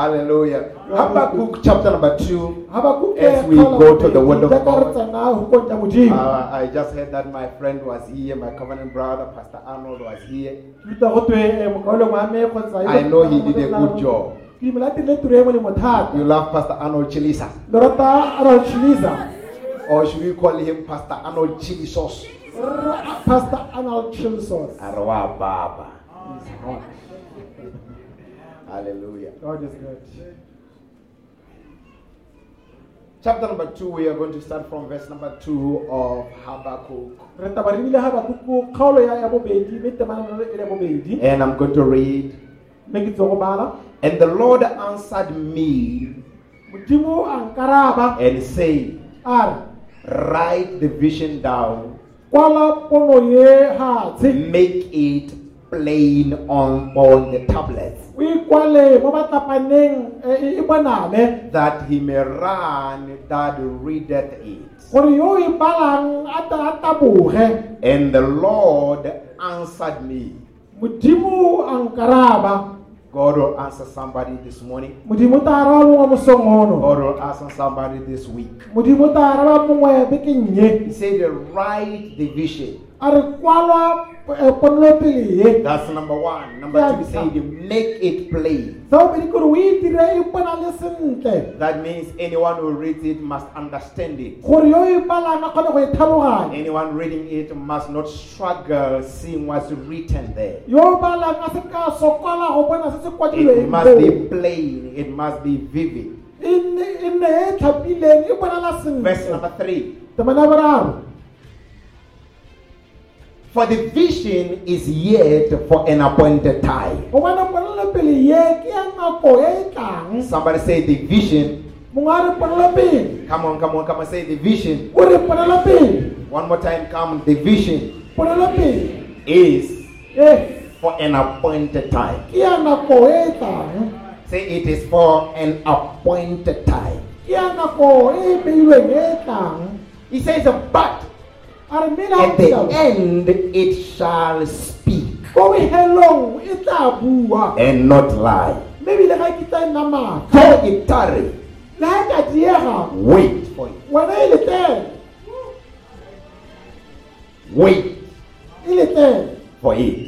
Hallelujah. Habakkuk chapter number 2. Habakuk As we go to the word of God. tsena go kong ya modimo Uh, I just heard that my friend was here, my covenant brother, Pastor Arnold, was here. ke utlwa go twe eh, mokaolong wa me kgotsa I know he did a good job. ke dimela a dirile tiro molemo thata You love Pastor Arnold Chilisa. le arnold chiliza Or should we call him Pastor Arnold Chili Sauce? pastor arnold chilsos Arwa Baba. Hallelujah. god is good. Chapter number 2, we are going to start from verse number 2 of Habakkuk. re taba re bile habakuku kgaolo ya ya bobedi mme temanano le bobedi. And I'm going to read. mme ke tse go bala. And the Lord answered me and said, Write the vision down, kwala pono ye hatshe make it plain on, on the tablets, o ikwale mo batapaneng e eh, e bonale that he may run that readeth it. gore yo o balang a ta a taboge And the Lord answered me. God will answer somebody this morning. modimo o ta araba mongwe mosong God will answer somebody this week. modimo o ta araba mongwe bekeng ye He said, Write the vision. A re kwala eh, That's number one. Number two, he said, Make it plain. so bobedi kore o e dire e bonale sentle That means anyone who reads it must understand it. gore yo o e balang a kgone go Anyone reading it must not struggle seeing what's written there. yo o balang a se ka sokola go bona se se It must be plain, it must be vivid. e nne e tlhapileng e bonala Verse number three. temana ya boraro For the vision is yet for an appointed time. go bona ponelopele ye ke ya nako tlang Somebody say the vision. mongwe a re ponelopele Come on, come on, come on, say the vision. o re ponelopele One more time, come. The vision is e for an appointed time. ke ya nako tlang Say it is for an appointed time. ke ya nako beilweng tlang He says, but at the end it shall speak. Ko bohelong tla bua and not lie. mme ebile ga ke tla nna maaka Though it tarry, wait for it. e letele Wait. E letele for it.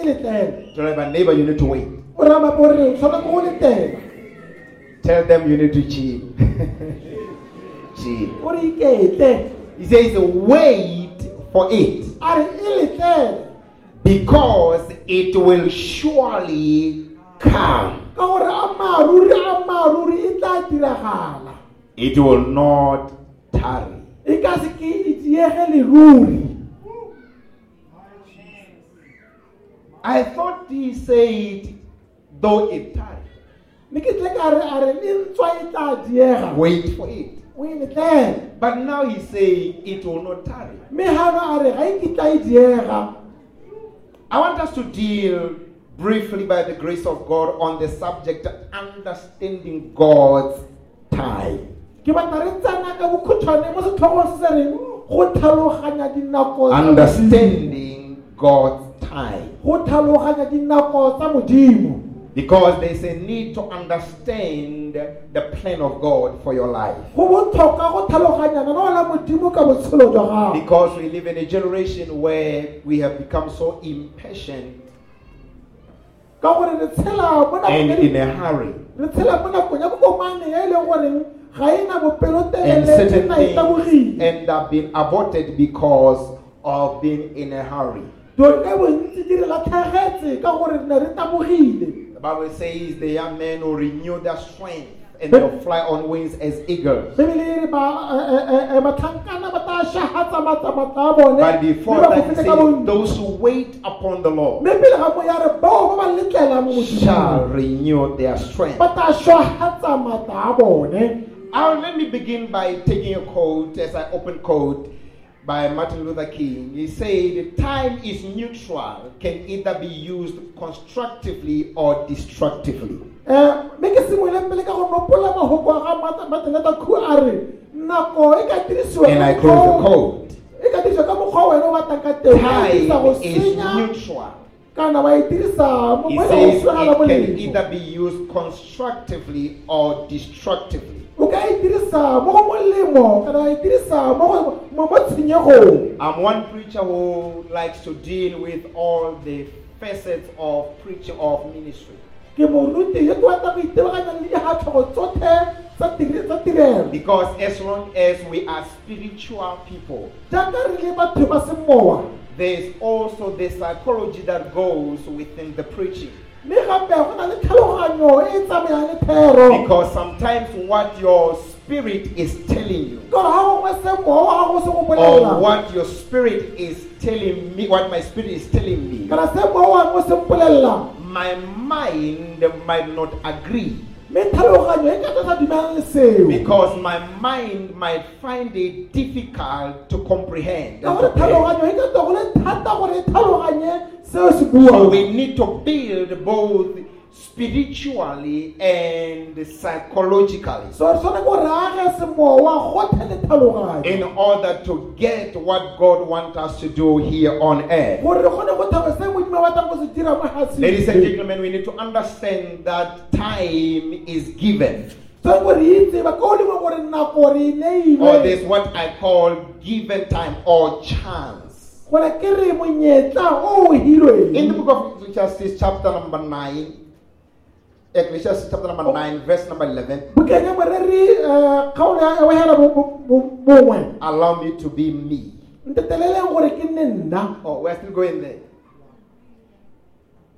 e letele Tell my neighbor you need to wait. o rama po re tshwana ko go letela Tell them you need to cheat. chill. o re iketle He says, wait for it a re letele because it will surely come. ka gore a maruri a maruri tla diragala It will not tarry. ka se ke diege leruri I thought he said, though it tarry, mme ke tle ka re a re le ntswa tla diega wait for it. O But now he's saying it will not tarry. mme gano a re ga e kitla e diega I want us to deal briefly by the grace of God on the subject of understanding God's time. ke batla re tsana ka bokhutshwane mo setlhogong se se reng go tlhaloganya dinako. Understanding God's time. go tlhaloganya dinako tsa modimo Because there's a need to understand the plan of God for your life. go botlhokwa go tlhaloganyana le ona modimo ka botshelo jwa gago Because we live in a generation where we have become so impatient ka gore re tshela mo and in a hurry. re tshela mo nakong ya bokomane leng goreng ga na And certain things end up being aborted because of being in a hurry. Dilo ka bontsi di re latlhegetse ka gore re ne re tabogile The Bible says the young men will renew their strength and they'll fly on wings as eagles. bebele re ba- eh, eh, eh, batlhankana ba tla shagatsa matsamata a bone. But before that, says, those who wait upon the Lord mme pele ga mo ya re bao ba ba letlela mo shall renew their strength. ba tla shagatsa mata a bone. Now, let me begin by taking a quote as I open quote by Martin Luther King. He said, Time is neutral, can either be used constructively or destructively. Eh, mme ke simolole pele ka go nopola mahoko a ga Martin- Martin Luther King a re nako ka dirisiwa And I close the o- quote. e ka dirisiwa ka mokgwa o wena o batlang ka teng Ka dirisa go Time is neutral, kana wa dirisa mo He mo leng says it can either be used constructively or destructively. O ka dirisa mo go molemo kana wa dirisa mo go- mo mo tshenyegong I'm one preacher who likes to deal with all the facets of preaching of ministry. ke moruti yo ke batla go itebaganya le digatlhogo tsotlhe tsa tiri- tsa tirelo Because as long as we are spiritual people, jaaka re le batho ba semowa there's also the psychology that goes within the preaching. Mme gape go na le tlhaloganyo tsamayang le thero Because sometimes what your spirit is telling you, kore ga gongwe semowa wa gago se go or what your spirit is telling me, what my spirit is telling me, kana semowa wa mo se mpolelela my mind might not agree. mme tlhaloganyo ka tsa sa dumelang le seo Because my mind might find it difficult to comprehend. ka and gore to bear. tlhaloganyo ka tswa go le thata gore tlhaloganye seo se So we need to build both spiritually and psychologically so re tshwane ko re age semowa gotlhe le tlhaloganyo in order to get what God wants us to do here on earth. gore re kgone go thaba se modimo a batlang go se dira mo Ladies and gentlemen, we need to understand that time is given. tshwane gore re itse ba ka o lengwe gore nako Or there's what I call given time or chance. gore ke re monyetla o o hilweng In the book of Ecclesiastes, chapter number 9, Ecclesiastes chapter number 9, verse number 11, bukeng ya moreri um kgaolo ya wehela bongwe allow me to be me. nteteleleng gore ke nne nna Oh, we're still going there.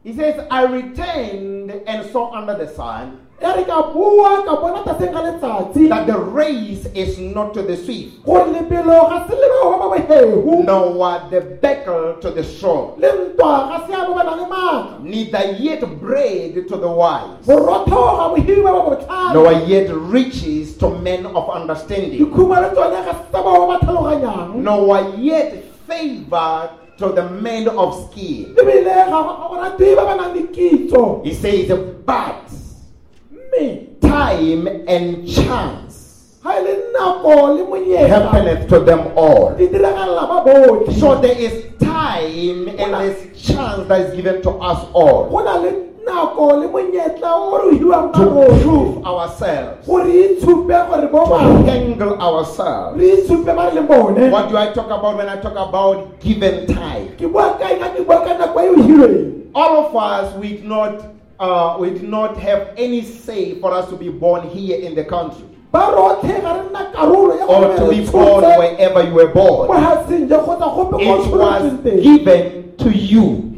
He says, I retained and saw under the sun re ka bua ka bona taseng ga letsatsi. that the race is not to the swift, gore lebelo ga se le bao ba ba bohehu nor the battle to the strong, le ntwa ga se a bo ba nang le maatla. Neither yet bread to the wise, borotho ga bohibi ba ba botlhale. Nor yet riches to men of understanding, dikhumo le tsone ga se tsa bao ba tlhaloganyang. Nor yet favor to the men of skill. ebile ga ga go ratwe ba ba nang le kitso. He says, but time and chance. Ga le nako le monyetla. Happeneth to them all. di diragalela ba botlhe. So there is time and there's chance that is given to us all. Go na le nako le monyetla o re o hiwang ka to prove ourselves, gore itshupe gore bo to handle ourselves. re itshupe ba re le bone. What do I talk about when I talk about given time? ke bua ka eng ga ke bua ka nako o hilweng All of us, we not, uh, we did not have any say for us to be born here in the country. Ba rotlhe ga re nna karolo ya or to be born wherever you were born. mohatsing ja kgotsa gope ko It was given to you.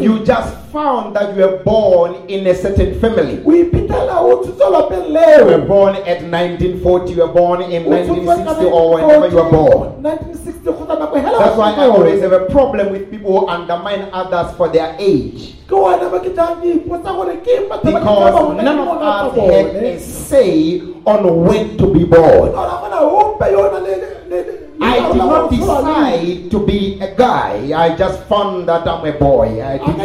You just found that you were born in a certain family. o iphitlhela o You were born at 1940, you were born in O tshotswe ka 1960 or whenever you were born. 1960 kgotsa nako hela That's why I always have a problem with people who undermine others for their age. ke wona ba ke tlang ke ipotsa gore ke eng batho ba ke tla Because none of us had a say on when to be born. I did not decide to be a guy. I just found that I'm a boy. I didn't,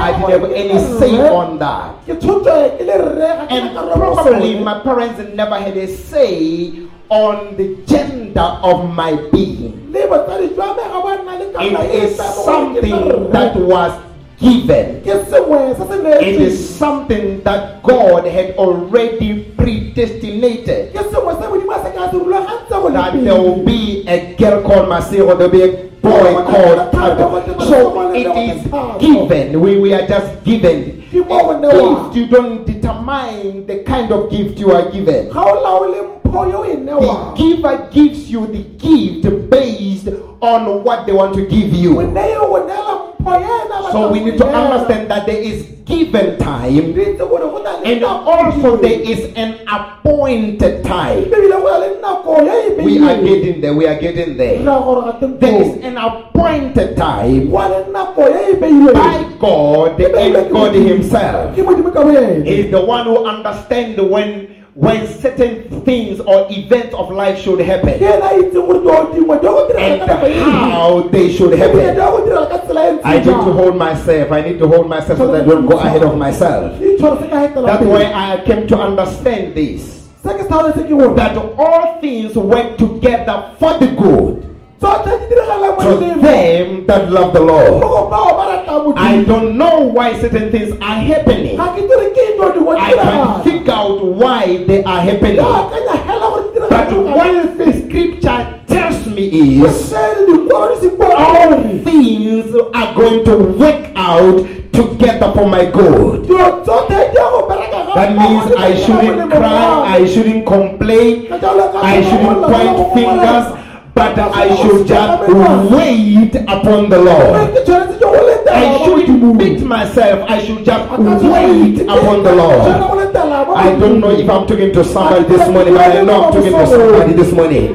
I didn't have any say on that. ke tshotswe ke le rre ga ke And na karolo mo probably my parents never had a say on the gender of my being. le batsadi jwa me ga ba nna le karolo It is tsa mo gore ke something that was given. ke sengwe se se It is something that God had already predestinated. ke sengwe se modimo a se ka se rulagantse go le That there will be a girl called Masiro, there will be a boy called Tado. So it is given. We, we are just given. A gift, you don't determine the kind of gift you are given. ga o laole mpho yo The giver gives you the gift based on what they want to give you. So we need to understand that there is given time and also there is an appointed time. We are getting there. We are getting there. There is an appointed time by God and God Himself. is the one who understands when when certain things or events of life should happen ena a itseng gore dilo dingwe di go direla and ka nako e rileng. how they should happen. go direla ka tsela e I need to hold myself. I need to hold myself so that I don't go ahead of myself. Itshware se ka hetela That's why I came to understand this. se ke sa tlhalose ke That all things work together for the good tsotlhe di diragala mo to them that love the Lord. bao ba ratang I don't know why certain things are happening. ga ke dire ke eno dingwe I can figure out why they are happening. akanya hela gore di But what the scripture tells me is sele dikwalo di se bua all things are going to work out together for my good. dilo tsotlhe di ya go bereka ga That means I shouldn't cry, I shouldn't complain, I shouldn't point fingers, but I should just wait upon the Lord. ke tshwanetse ke go letela I shouldn't beat myself, I should just wait upon the Lord. tshwanetse go letela ba I don't know if I'm talking to somebody this morning, but I know I'm talking to somebody this morning.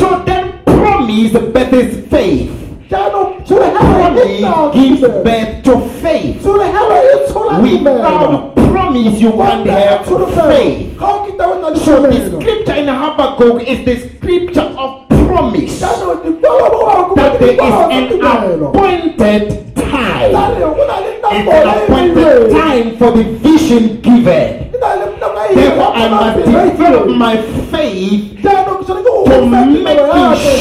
So then promise births faith. jaanong tshologelo tla Promise gives birth to faith. tshologelo tshola tumelo. Without promise, you can't have faith. ga o kita o na le So the scripture in Habakkuk is the scripture of promise jaanong dikwalo mo go that there is an appointed time. Tsa re go na le It's nako an appointed time for the vision given. Ke na le nako Therefore, I must develop my faith jaanong ke tshwanetse go to make me.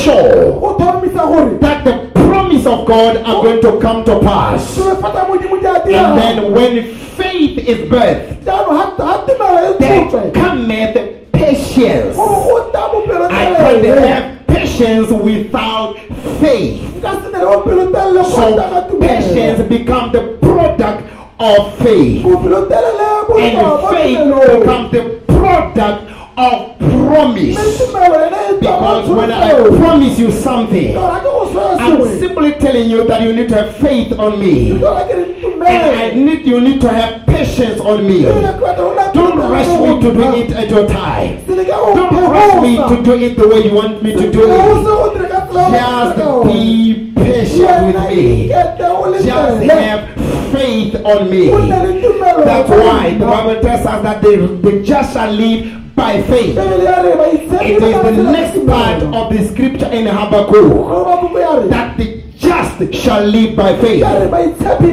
sure go tlhomamisa gore that the promise of God are going to come to pass. And then when faith is birthed, jaanong ga ga tumelo e then tshotswe cometh patience. I can't have patience without faith. nka se na le bopelo telele go So patience tumelo become the product of faith. bopelo telele bo And faith becomes the product of promise. Mme tumelo yone tswa mo Because when I promise you something, Tora ke go swela I'm simply telling you that you need to have faith on me. Tora ke re And I need you need to have patience on me. Don't rush me to do it at your time. Don't rush me to do it the way you want me to do it. Just be patient with me. Just have faith on me. That's why the Bible tells us that the, the just shall live by faith. It is the next part of the scripture in Habakkuk that the just shall live by faith.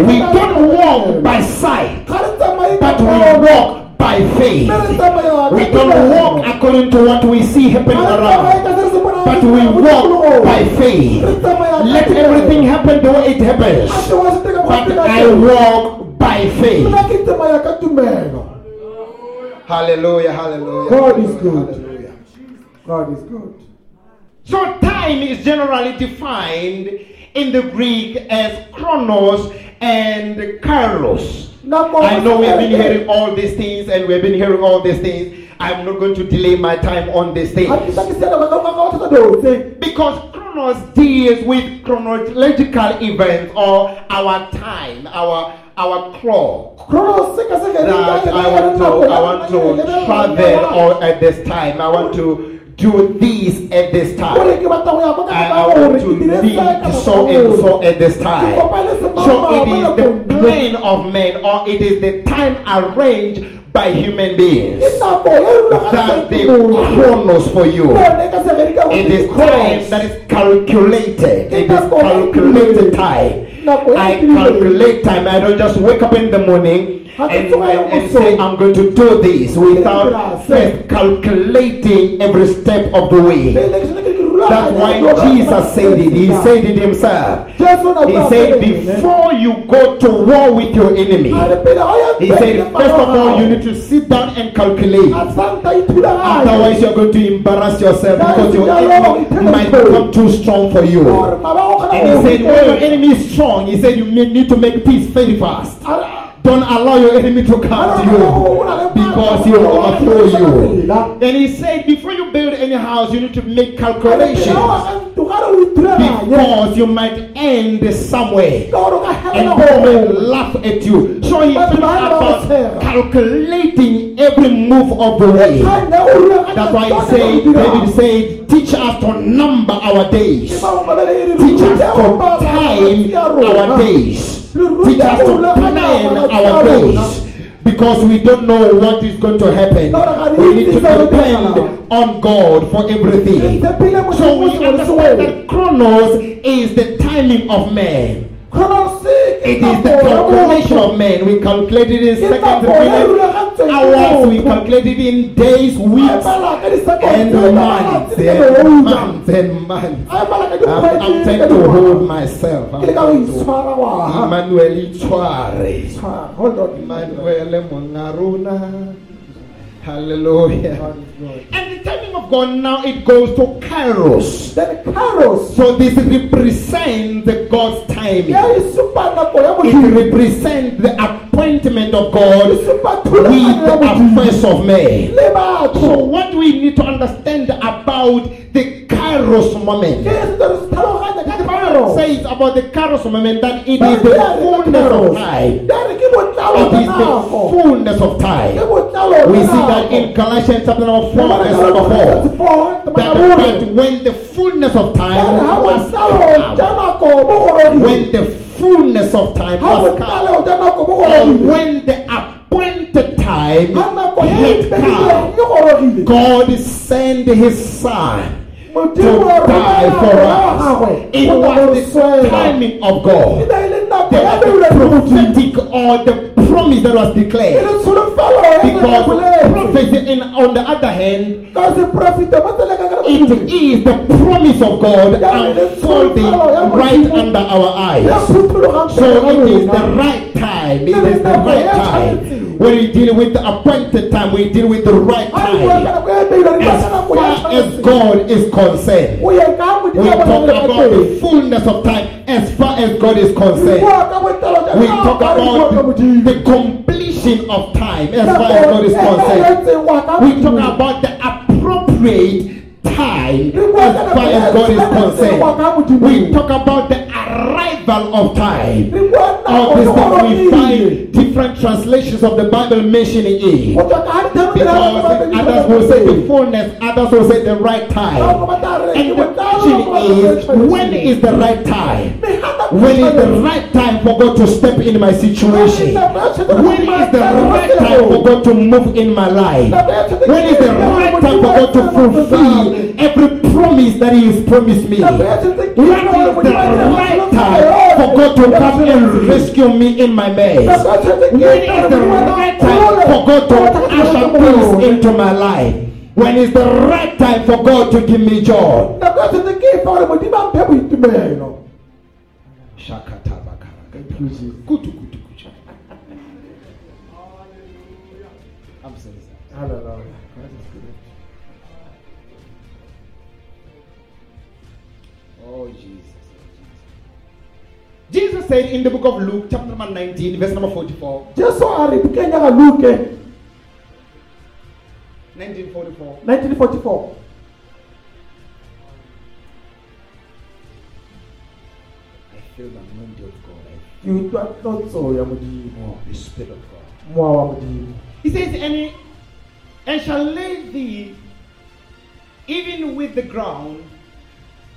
We don't walk by sight, but we walk by faith. We don't walk according to what we see happening around, but we walk by faith. Let everything happen the way it happens, but I walk by faith. Hallelujah, hallelujah. God is good. Hallelujah. God is good. So time is generally defined in the Greek as chronos and kairos. I know we've been hearing all these things and we've been hearing all these things. I'm not going to delay my time on these things. Because chronos deals with chronological events or our time, our our clock. That I want to I want to travel or at this time. I want to do this at this time. I, want to lead so and so at this time. So it is the plan of man or it is the time arranged by human beings. That's the chronos for you. It is time that is calculated. It is calculated time. I calculate time. I don't just wake up in the morning and, and, say I'm going to do this without first calculating every step of the way. That's why Jesus said it. He said it himself. He said, before you go to war with your enemy, he said, first of all, you need to sit down and calculate. Otherwise, you're going to embarrass yourself because your enemy might become too strong for you. And he said, when your enemy is strong, he said, you may need to make peace very fast. Don't allow your enemy to come to you because he will overthrow you. And he said, before you build any house, you need to make calculations because you might end somewhere and people will laugh at you. So he talks about calculating every move of the way. That's why he said, David said, teach us to number our days. Teach us to time our days. Teach us to plan our days. Because we don't know what is going to happen. We need to depend on God for everything. So we understand that chronos is the timing of man. It is the calculation of man. We calculate it in seconds, hours. We calculate it in days, weeks, and months, and months, and months. I'm, I'm trying to hold myself. I'm ke le ka go trying to- Emmanuel. Tshwara. hold on Emmanuel Mongaruna. Hallelujah. God is good. And the timing of God now it goes to Kairos. then kairos So this represents the God's timing. ya supa nako ya It represents the appointment of God with the thulaganyo ya modimo affairs of le So what we need to understand about the Kairos moment. se tlo re se tlhaloganya ka The Bible kairos. says about the Kairos moment that it is the fullness of time. Ya re ke botlalo It is the fullness of time. We see that in Galatians chapter number 4, verse number 4. That, that when the fullness of time was come, when the fullness of time ha was come, botlalo ja nako bo and when the appointed time ha nako ya had come. God sent his son to die for us. It go tla go was the timing of God. ne le nako The, ya the beilweng ke Modimo. prophetic or the promise that was declared. le tsholofelo ya Because prophecy, in, on the other hand, ka se profite ba tseleka ka It is the promise of God unfolding right under our eyes. So it is the right time. It is the right time. When we deal with the appointed time, we deal with the right Ha re bua ka time. nako ya beilweng, re bua As ka nako ya far as. God is concerned, O ye ka we talk bonang le ka about the fullness of time as far as God is concerned. We talk about the completion of time as far as God is concerned. We talk about the appropriate time as far as God is concerned. We talk about the arrival of time. All things we find different translations of the Bible mentioning it. Go tswa ka ha ditharu di Because raro ba bedi others will say the fullness, others will say the right time. ba tla re, And the question bangwe ba tla re, is, when is the right time? When is the right time for God to step in my situation? When is the right time for God to move in my life? When is the right time for God to fulfill every promise that He has promised me? When is the right time for God to come and rescue me in my mess? When is the right time for God to usher peace into my life? When is the right time for God to give me joy? I'm sorry, sir. Hallelujah. Oh, Jesus. Jesus said in the book of Luke, chapter number 19, verse number 44, jesu a re bukeng ya luke 1944. 1944 I feel the anointing of God. I ke utlwa ya modimo feel the Spirit of God. mowa wa modimo He says, and, and shall lay thee even with the ground.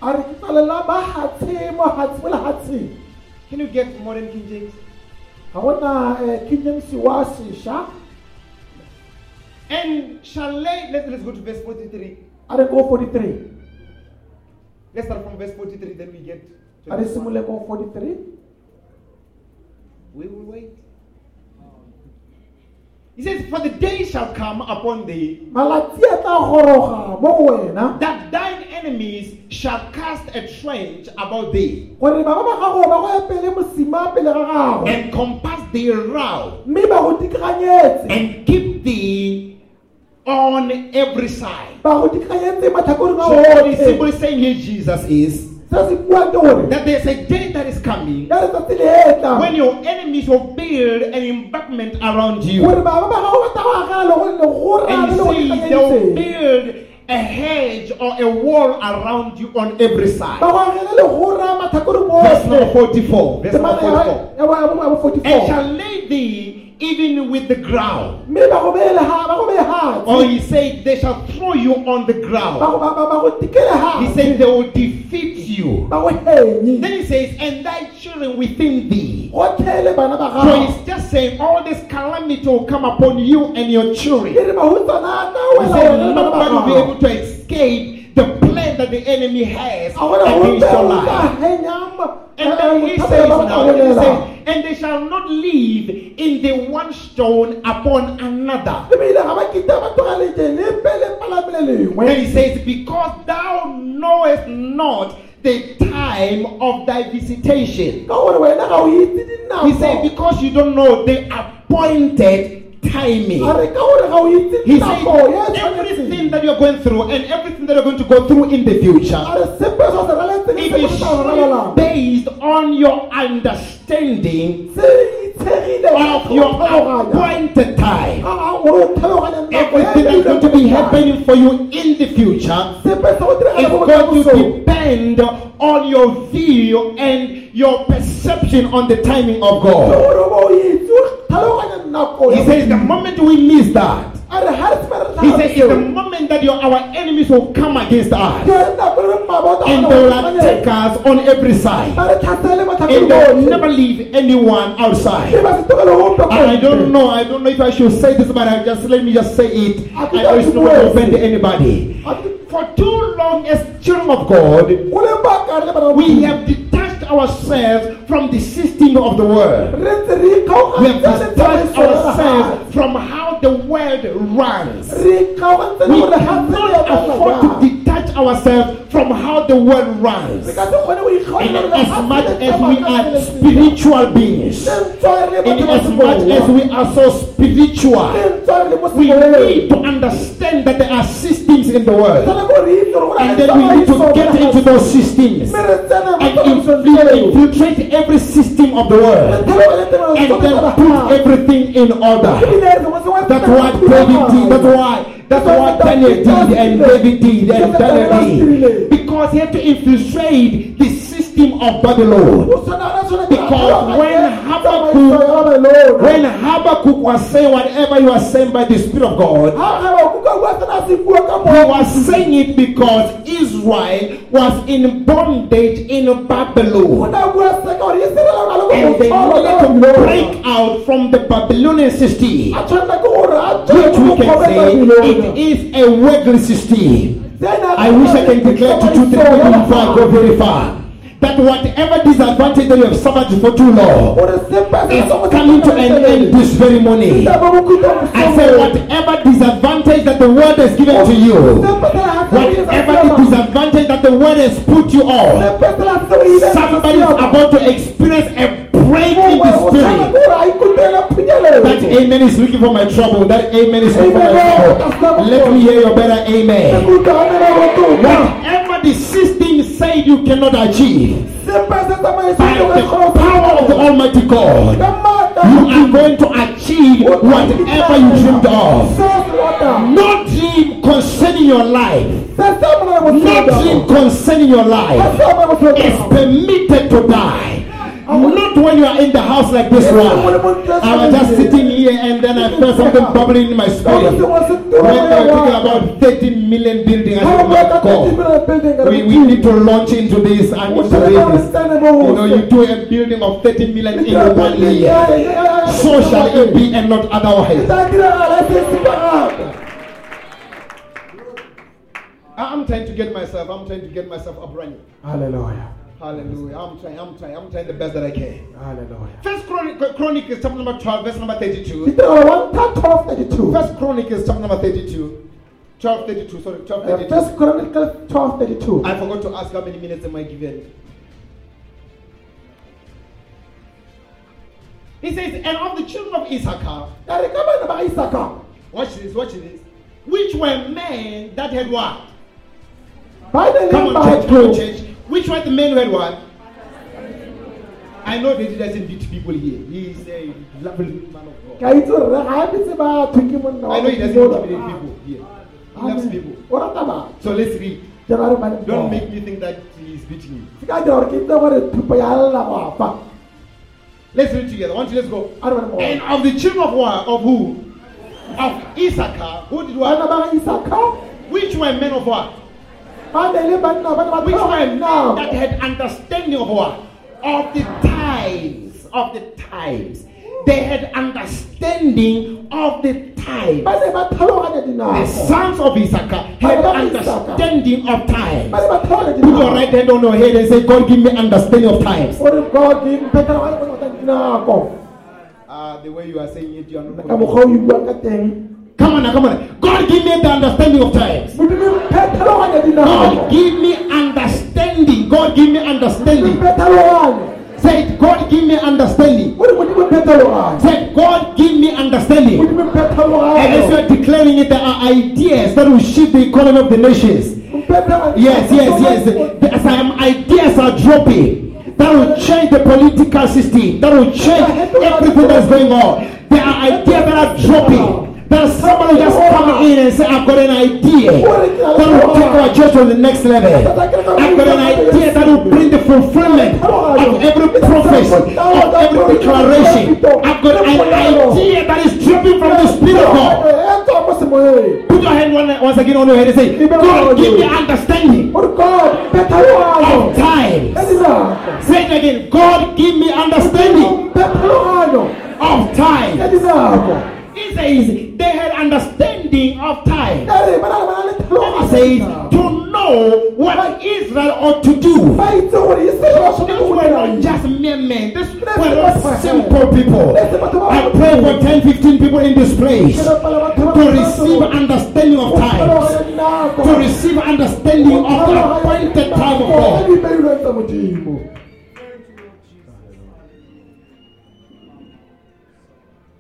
a re ke tlalela ba hatshe mo hatshe mo lehatsheng Can you get modern King James? ga gona um king james wa sešwa And shall lay, let's, let's go to verse 43. a re ko 43 Let's start from verse 43, then we get to a re this one. simole ko 43 We will wait. He says, For the day shall come upon thee malatsi a tla goroga mo go wena that thine enemies shall cast a trench about thee gore baba ba gago ba go epele mosima pele ga gago. and compass thee round mme ba go dikaganyetse and keep thee on every side. ba go dikaganyetse matlhakoreng a So what is simply saying here, Jesus, is se se buang ke gore that there's a day that is coming ya letsatsi le tlang. when your enemies will build an embankment around you. gore baba ba gago ba tla go agela le go le gora And you see, they'll build a hedge or a wall around you on every side. go agela le gora matlhakoreng Verse number 44. Verse number 44. ya bo- ya bo- ya bo And shall lay thee even with the ground. mme ba go beele ha ba go bee Or he said, they shall throw you on the ground. He said, they will defeat you. ba go henye Then he says, and thy children within thee. go tlhele bana ba So he's just saying, all this calamity will come upon you and your children. re bahutsana ka He said, wena le bana ba nobody will be able to escape the plan that the enemy has against your life. And then he says now, he says, and they shall not live in the one stone upon another. ebile ga ba kita ba togaletse lepe le palamele lengwe And he says, Because thou knowest not the time of thy visitation. ka gore wena ga o itse He said, Because you don't know the appointed timing. a re ka gore ga o itse He said, everything that you're going through and everything that you're going to go through in the future, a re sepe so se reletseng it is se sa go ralelang based on your understanding of your appointed time. gore o tlhaloganya nako Everything that's going to be happening for you in the future sepe se go diragala is going to depend on your view and your perception on the timing of God. Gore o bo o itse o tlhaloganya nako He says the moment we miss that, a re ga re se ba re he says it's the moment that your, our enemies will come against us. And they will attack us on every side. And they will never leave anyone outside. ba se tokele gope And I don't know, I don't know if I should say this, but I just let me just say it. I always think know it's that's not to offend anybody. For too long, as children of God, o le baka le bana ba we have detached ourselves from the system of the world. re ntse re We have detached ourselves from how the world runs. re ikgaogantse le We gore ga tsela ya cannot afford to detach ourselves from how the world runs. re ka se kgone go In as much as we are spiritual beings, Le ntwa re le in as much as we are so spiritual, Le ntwa re le mo we need to understand that there are systems in the world. Tshwanetse gore re itse gore go na And then we need to get into those systems Mme re tsene mo and tsamaisong infil- tseo. infiltrate every system of the world and then put everything in order. Ebile sengwe se wa That's tsena what ka David did. thulaganyo. That's why. That's what Daniel did and David did and Daniel did. Because he had to infiltrate the system of Babylon. O tshwana- re tshwanetse Because when Habakkuk- tsamaiso ya Babylon. When Habakkuk was saying whatever he was saying by the Spirit of God, Ha Habakkuk a bua sena a se bua ka he was saying it because Israel was in bondage in Babylon. na bua se ka gore Israel o na le And they botshwaro needed to break out from the Babylonian system, which we can say it is a worldly system. I wish I can declare to you today before I go very far. That whatever disadvantage that you have suffered for too long Gore sepe se is coming to an end this very morning. Sepe bo kutlwa I say whatever disadvantage that the world has given to you, Sepe se la hatsa o etsa whatever disadvantage that the world has put you on, Sepe se la hatsa o etsa somebody is about to experience a break in the spirit. a ikutlwele phunyelelo. That amen is looking for my trouble. That amen is looking for my trouble. Let me hear your better amen. Ikutlwa a nele botoka. Whatever the system said you cannot achieve, by the power of the Almighty God, you are going to achieve whatever you dreamed of. Se se ratang. No dream concerning your life, Se se amana le no dream concerning your life se amana le botlhoko. is permitted to die. Not when you are in the house like this one. I was just sitting here and then I felt something bubbling in my spirit. When they were thinking about 30 million building, I said, my God, we, we need to launch into this and into this. You know, you do a building of 30 million in one year. So shall it be and not otherwise. I'm trying to get myself, I'm trying to get myself up running. Hallelujah. Hallelujah. I'm trying, I'm trying, I'm trying the best that I can. Hallelujah. First Chronic, Chronicles chapter number 12, verse number 32. Ditirelo 1 12 32. First Chronicles chapter number 32. 12 32, sorry, 12 Uh, 32. First Chronicles 12 32. I forgot to ask how many minutes am I given. He says, and of the children of Issachar, Ka re ka bana ba watch this, watch this, which were men that had what? Ba ne Come on, church, come on, church. Which were the men who had what? I know that he doesn't beat people here. He is a lovely man of God. Ka itse gore re ga epetse batho ke monna wa I know he doesn't intimidate people here. He loves Amen. people. O rata batho. So let's read. January ba ne Don't make me think that he is beating you. Se ka dira gore ke itse gore thupo ya lla go apa. Let's read together. One, two, let's go. A re ba ne mo. And of the children of war, of who? Of Issachar, who did what? Which were men of war? Which were tlhoga men nako. that had understanding of what? Of the times. Of the times. They had understanding of the times. Ba ne ba tlhaloganya The dinako. sons of Issachar had Ba ba understanding of times. Ba ne ba Put your right hand on your head and say, God, give me understanding of times. Gore God give me better one than dinako Uh, the way you are saying it, you are not. Come on, come on. God give me the understanding of times. God give me understanding. God give me understanding. Say. God give me understanding. Say God give me understanding. And as you are declaring it, there are ideas that will shift the economy of the nations. Yes, yes, yes. Some ideas are dropping. That will change the political system. That will change everything that's going on. There are ideas that are dropping. Someone will just come in and say, I've got an idea that will take our church to the next level. I've got an idea that will bring the fulfillment of every prophecy, of every declaration. I've got an idea that is dripping from the Spirit of God. etswa mo semoyeng Put your hand one, once again on your head and say, God, give me understanding o god mphe tlhaloganyo of dinako Say it again. God, give me understanding of time. He says they had understanding of time. re ba na le ba na le He says to know what Israel ought to do. ba itse gore Israel ba tshwanetse These go were not just mere men. These were not simple people. I pray for 10, 15 people in this place to receive understanding of time, To receive understanding of the appointed time of God.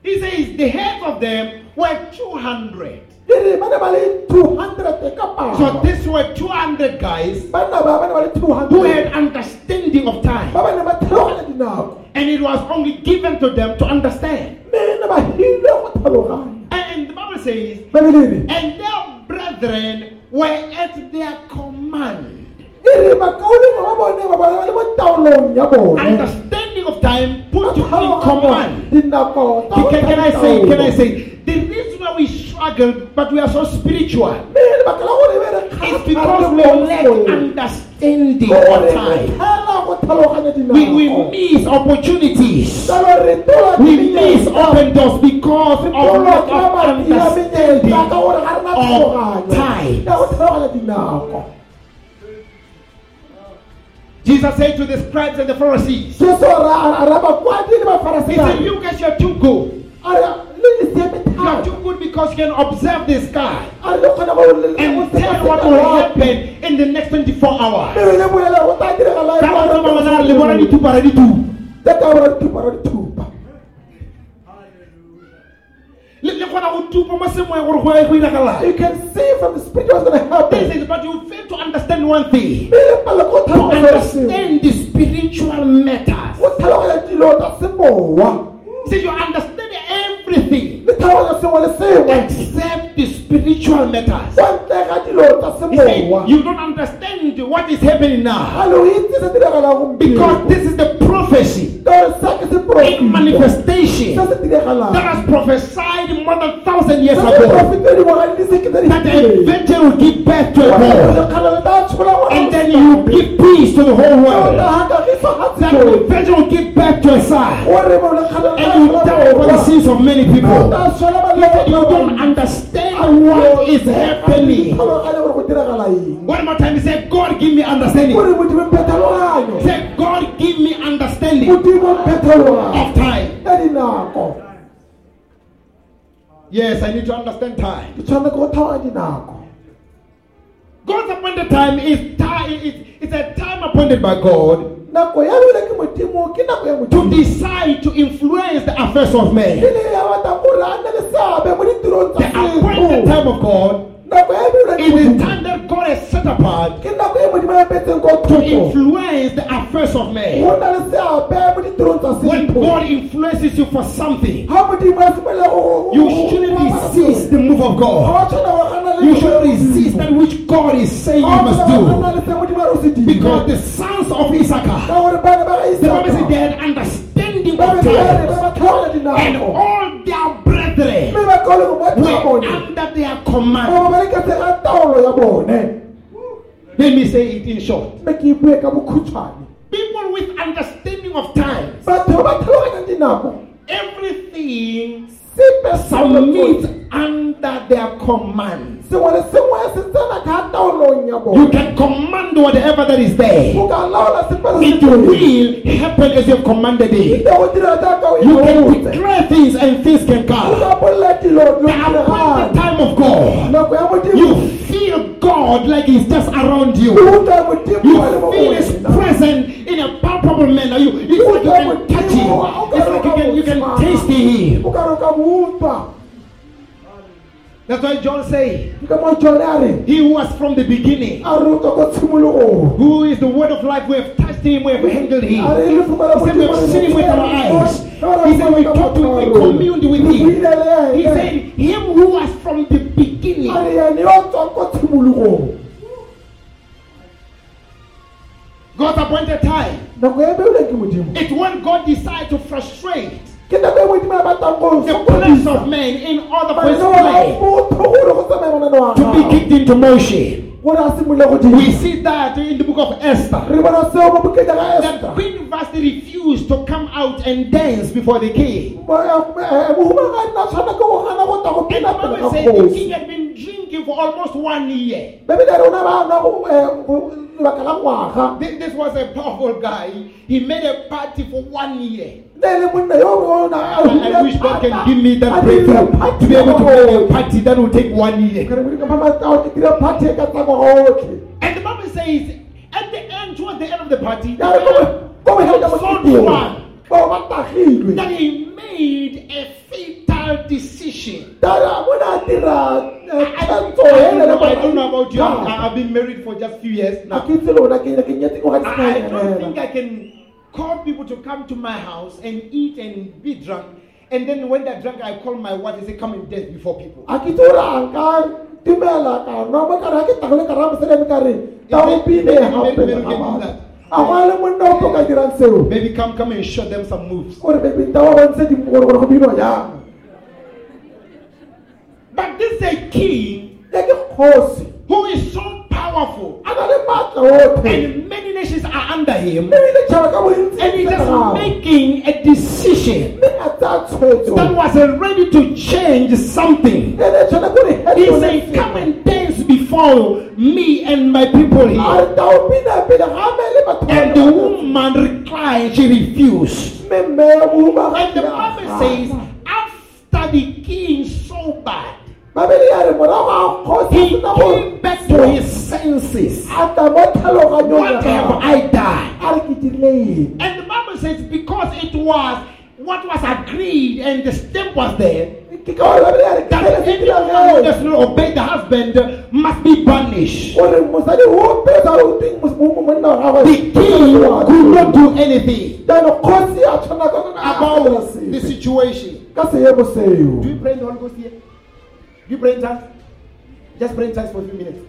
He says the heads of them were 200. Ere ba ne 200 ka So these were 200 guys Banna ba ba ne ba le who 200. had understanding of time. Ba ba ne ba tlhaloganya dinako. And it was only given to them to understand. Mme ne ba hilwe go tlhaloganya. And the Bible says, Ba be le re, and their brethren were at their command. Ere bakaoleng ba bone ba ba le mo taolong ya bone. Understanding of time put you in command. dinako tsa go Can, I say, can I say, the reason why we struggle, but we are so spiritual, Mme lebaka la gore be re is because we lack understanding of time. tlhaela go tlhaloganya We, we miss opportunities. Jalo re tola We miss open doors because of lack of understanding menyetla ka gore ga re na of time. Jesus said to the scribes and the Pharisees, Jesu ra ra bakwadi le He said, You guys, you're too good. a re le le siame You are too good because you can observe the sky A re le kgona go le- le- and tell what will happen in the next 24 hours. You can see from the spirit what's going to happen. This is, but you fail to understand one thing. Mme le pala go To understand the spiritual matters. Go tlhaloganya dilo tsa semowa. See, you understand everything Le tlhaloganya sengwe le sengwe. except the spiritual matters. Kwa ntle ga dilo tsa He said, you don't understand what is happening now. Halo o itse se diragalang because this is the prophecy. Ka gore sa ke se in manifestation. Se se diragalang. that has prophesied more than thousand years ago. profeta dingwaga di le sekete di that a virgin will give birth to a boy lekgala le tla tshola ngwana and then you give peace to the whole world. ha kagiso ga That the virgin will give birth to a son. Gore mo lekgala le tla and you die for the sins of many people. Tla tshola ba But you don't understand what is happening. Tlhaloganya gore go diragala eng. One more time, he said, God, give me understanding. Gore modimo mphe tlhaloganyo. Say, God, give me understanding of time. Yes, I need to understand time. ke tshwanetse go tlhaloganya dinako God's appointed time is time. It's, it's a time appointed by God to decide to influence the affairs of men. The appointed time of God nako ya lone ke is the time that God has set apart ke nako modimo ya petseng ko to influence the affairs of men. go na le seabe mo ditirong tsa When God influences you for something, ga modimo a simolola go you shouldn't resist the move of God. ga tshwana go gana le You should resist that which God is saying you must do. Because the sons of Issachar, ka gore bana ba ga the Bible says they had understanding of times, ba ba tlhaloganya and all their brethren mme ba kaole go batho were under their command. gore ba leketse ga taolo ya bone. Let me say it in short. mme ke bue People with understanding of times, batho ba ba tlhaloganyang dinako. Everything sa under their command. Sengwe le sengwe se tsena ka taolong ya You can command whatever that is there. o ka laola sepe se It will happen as you have commanded it. go dira jaaka o You can declare things and things can come. The time of God. nako ya modimo You feel God like He's just around you. You a le mo feel His presence in a palpable manner. You, it's like you can touch Him. It's like you can, you can taste Him. That's why John said, ke ka mo jone a re He was from the beginning, a re utlwa ko tshimologong who is the word of life, we have touched Him, we have handled Him. a re le fumana He said we have seen him with our eyes. He said we talked to him, we communed with him. He said, Him who was from the beginning. a re ene yo tswang ko tshimologong God's appointed time. nako beoleng ke modimo It's when God decides to frustrate ke nako e modimo a batlang go the plans of man in order for his mananeo a plan motho gore go tsamaya to be kicked into motion. We see that in the book of Esther. re bona seo mo bokeng ya ga That Queen Vashti refused to come out and dance before the king. tshwana ke go gana go And the pele Bible ga says the king had been drinking for almost one year. bebile rona ba nwa go- go- lebaka la ngwaga This, this was a powerful guy. He made a party for one year. Nne le monna yo o na a I, I wish God can give me that breakthrough to be able to make a party that will take one year. Ke re modimo ka matao ke dire party ka tsa ngwaga otlhe And the Bible says, at the end, towards the end of the party, ya re ko- ko so moketeng drunk bao ba tagilwe that he made a fatal decision. tara mona a dira I don't, tshwetso I e don't know, I don't know about you. I- I've been married for just a few years now. ke itse lona ke ke nyetse ngwaga di I, I don't think I can call people to come to my house and eat and be drunk. And then when they're drunk, I call my wife and say, come and dance before people. a ke itse gore a nka timela ka nwa mo kare ga ke tagile ka ra moseleme ka re taopile Maybe- gape maybe- maybe le we can do ga that. a go a le monna opo ka dirang seo Maybe come, come and show them some moves. gore bebi nta wa bontshe di- gore gore go binwa jang But this is a king who is so powerful, a na le maatla otlhe and many nations are under him, ebile tšhaba ka bontsi and he's e just making a decision. That was ready to change something. He said, Come and dance before me and my people here. re taopina pele ga me le batho ba And the woman replied, she refused. mme mme ya mohumagadi And the Bible says, after the king saw bad, ya re morago ga kgosi he a sena go came back to his senses. a tla mo tlhaloganyong ya What have. I done? a re ke dirileng And the Bible says, because it was what was agreed and the stamp was there, ke ka gore babele ya re ke that anyone who does not obey the husband must be banished. gore mosadi ope sa o tweng monna wa gagwe The king could not do anything jaanong kgosi a tshwana ka about the situation. ka seemo seo Do you pray in the Holy Ghost here? Do you pray in tongues? Just pray in tongues for a few minutes.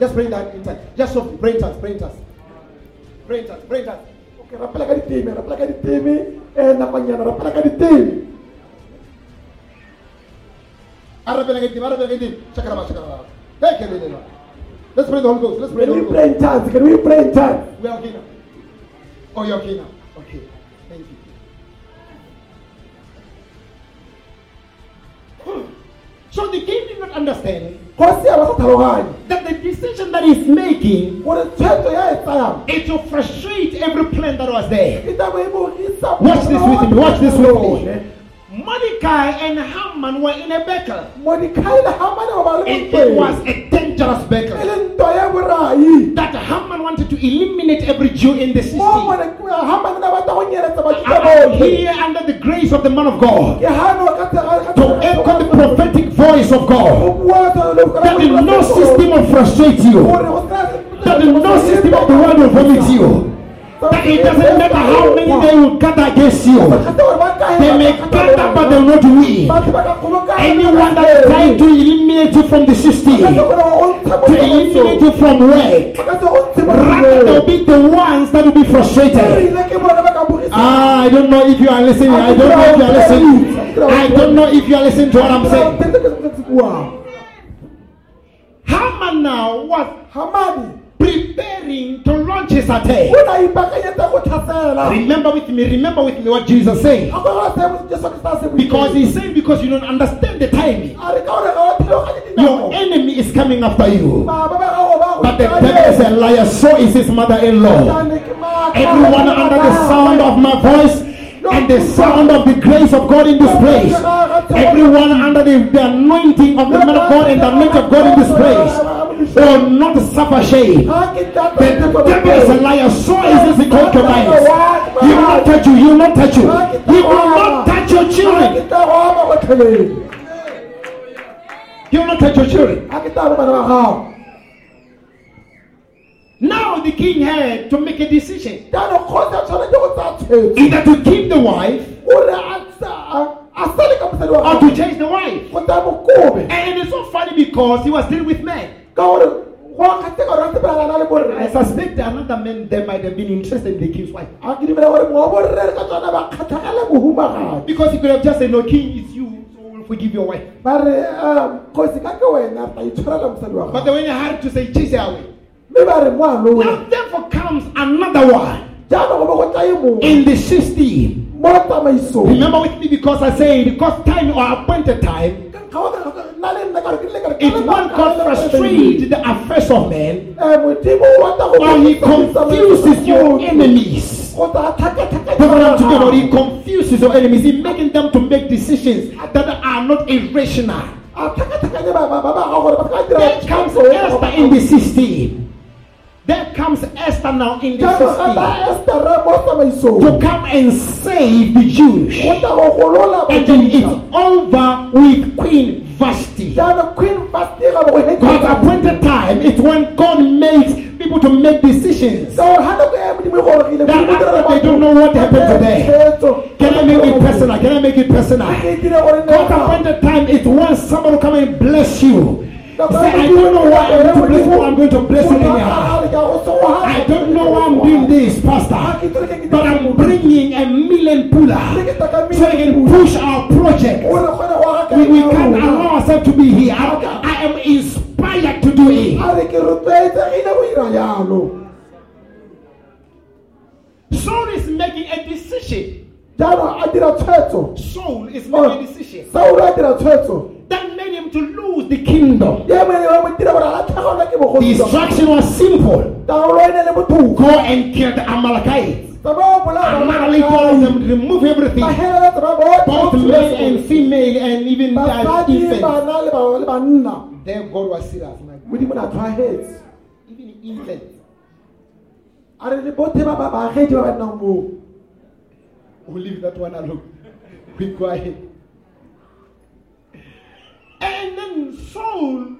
Just pray in tongues. Just softly. Pray in tongues. Pray in tongues. Pray in tongues. Pray in tongues. Okay, rapela ka diteme rapela ka diteme um nakonyana rapela ka diteme Arabella get him, Arabella get him. Shakaraba, shakaraba. Hey, Kelly, Let's pray the Holy Ghost. Let's pray can the we Holy pray Ghost. in tongues can we pray in tongues We are okay now. Oh, you're okay now. So the king did not understand kgosi a ba sa tlhaloganye that the decision that he's making gore tshwetso ya tsayang is to frustrate every plan that was there. Watch this with me. Watch this with me. Mordecai and Haman were in a battle. hamane ba ba le It, it was a dangerous battle. le ntwa ya borai That Haman wanted to eliminate every Jew in the city. mo Morde- hamane na batla go nyeletsa bajuda I am here under the grace of the man of God ke hano ka tsega- ka to echo the prophetic voice of God. That the no system will frustrate you. That no system of the world will vomit you. That it doesn't matter how many they will gather against you. They may gather, but they will not win. Anyone that trying to eliminate you from the system, to eliminate you from work, rather they'll be the ones that will be frustrated. Ah, I don't know if you are listening. I don't know if you are listening. I don't know if you are listening to what I'm saying. Haman now was hamadi preparing to launch his attack. o na ipaakanyetsa go tlhasela Remember with me, remember with me what Jesus said. a go se jesu krista se Because he said, because you don't understand the timing, a re ka gore ga o tlhaloganye your enemy is coming after you. But the devil is a liar, so is his mother in law. Everyone under the sound of my voice and the sound of the grace of God in this place. Everyone under the, the anointing of the man of God and the anointing of God in this place will not suffer shame. The devil is a liar, so is his concubines. He will not touch you, he will not touch you. He will not touch your children. He will not touch your children. Now the king had to make a decision either to keep the wife or to change the wife. And it's so funny because he was still with men. I suspect another man there might have been interested in the king's wife. Because he could have just said, No, king, it's you, so we'll forgive your wife. But when were had to say, Chase away. Now, therefore, comes another one in the 16. Remember with me because I say because time or appointed time, Ga one God frustrates the affairs of men or he confuses your enemies. That's I'm talking about. He confuses your enemies. He's making them to make decisions that are not irrational. There comes. Esther in the system. There comes Esther now in the Jaanong ga ba system Esther mo tsamaisong to come and save the Jews. go tla go golola And then it's over with Queen Vashti. jaanong queen Vashti ga bo go God's appointed time. It's when God makes people to make decisions. ka gore ga nako modimo gorogile That they don't know what happened today. Can I make it personal? Can I make it personal? Ke dire gore God's nna- appointed time is when someone will come and bless you. Say, I don't know why but I'm bringing a million pula so I can push our project. We, we can't allow ourselves to be here. I, I am inspired to do it. a re ke rotloetsegile go ira jalo Saul is making a decision. jaanong a dira tshwetso Saul is making a decision saulo a dira that made him to lose the kingdom. ye mene wa mo dira gore a tlhagelwa ke The instruction was simple taolo ne le go and kill the Amalekites. Bolaya Amalek told them remove everything, ba heleletsa ba both male and female, and even basadi infants. bana le ba- le banna There, God was serious. man. modimo na tlhwagetse Even ba nnang moo We'll leave that one alone. We go ahead. And then Saul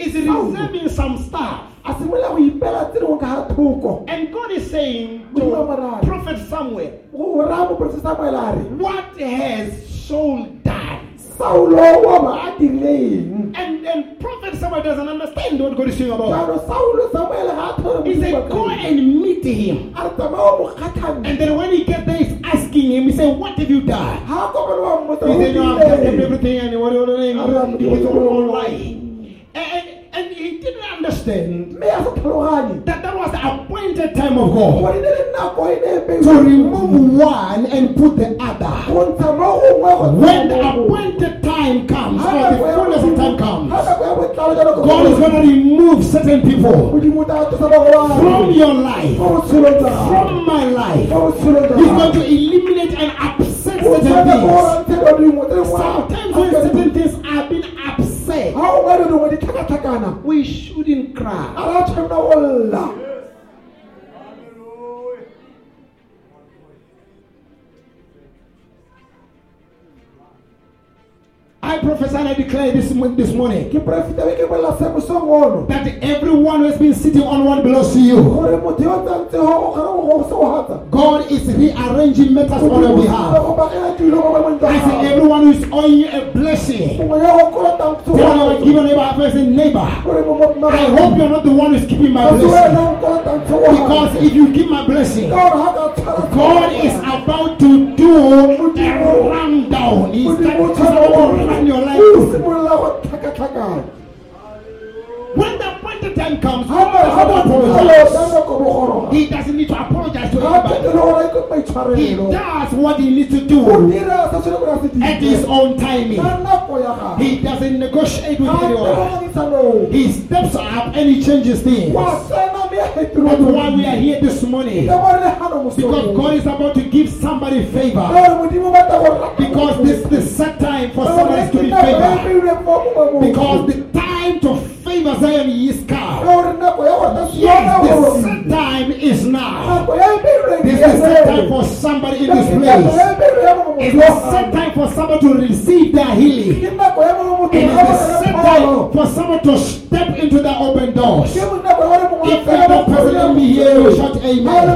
is reserving some stuff. a simolola go ipela tse dingwe ka ga thoko And God is saying to Prophet Samuel, go raya moporofeta samuele a re What has Saul done? saulo wa ba a dirile eng And, and Prophet Samuel doesn't understand what God is saying about. jaanong saulo samuele ga a tlhole He said, Go and meet him. a re tsamaya o mo kgatlhanne And then when he gets there, he's asking him, He said, What have you done? ga a kopane wa mmotsa He said, No, I've "Go everything and what what- what- Abraham, he was you- all lying. And, and he didn't understand mme a sa tlhaloganye that that was the appointed time of God gore ne le nako ne to remove one and put the other. go ntsha mo gongwe go tsaya When the appointed time comes, or the fullness of time comes, ha nako ya botlalo jalo ka God is going to remove certain people modimo o tla tlosa bagolwane. from your life, Mo botshelong jwa gago. from my life. He's going to eliminate and upset certain things. gore we shouldn't cry. ra tshwanela go I prophesy and I declare this, this morning Ke porofeta be ke bolela se mosong ono. that everyone who has been sitting on one belongs to you. Gore motho yo o tsantse ho- gare go go se go hatsa. God is rearranging matters on your behalf. go bagela dilo mo boemong jwa I say everyone who is owing you a blessing. Mongwe yo o kolotang Tell your give your neighbor a person, neighbor. I hope you're not the one who's keeping my blessing. wena o kolotang tshogo. Because if you keep my blessing, Ka gore ha ka tshwara God is about to do a rundown. He's tshwara to run your life. go tlhakatlhakana. When the time comes, Ha God does ha not motho a apologize. lota nako bo goroga. He doesn't need to apologize to anybody. phethele gore a ikope He does what he needs to do dira se tshwanetse gore a se dire. at his own timing. Ka nako ya gagwe. He doesn't negotiate with anyone. He steps up and he changes things. Wa tsena mme a fetile That's why we are here this morning. Ke gore le gano mosong. Because God is about to give somebody favor. Gore Modimo ba tla go rata Because this is the set time for somebody to be favored. beilweng mo mongwe motho. Because the time to favor Zion is tla Yes, the set time is now. This is set time for somebody in this place. mongwe It's set time for somebody to receive their healing. It is set time for someone to step into the open doors. If not present, let me you shout amen.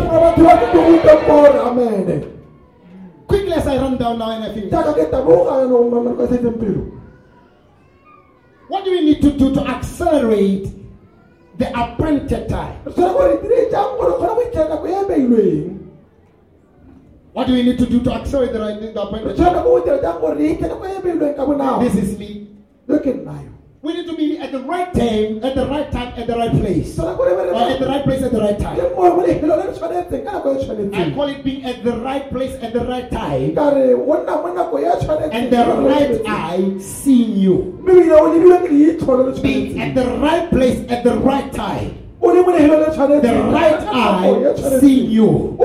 Amen. Quickly as I run down now and I finish. What do we need to do to accelerate the appointed time? Re tshwanetse gore re dire jang gore re kgone go fitlhela nako ya. What do we need to do to accelerate the, the appointed time? go dira jang gore re fitlhe nako ya beilweng ka. This is me. Nna yo. We need to be at the right time, at the right time, at the right place. Or Tshwanetse gore re at the right place at the right time. mo mo lefelong le le tshwanetseng ka nako I call it being at the right place at the right time Ka re o nna mo nako ya tshwanetseng. and the right eye seeing you. Mme ebile o lebilwe ke leitlho le le Being at the right place at the right time. The right eye seeing you.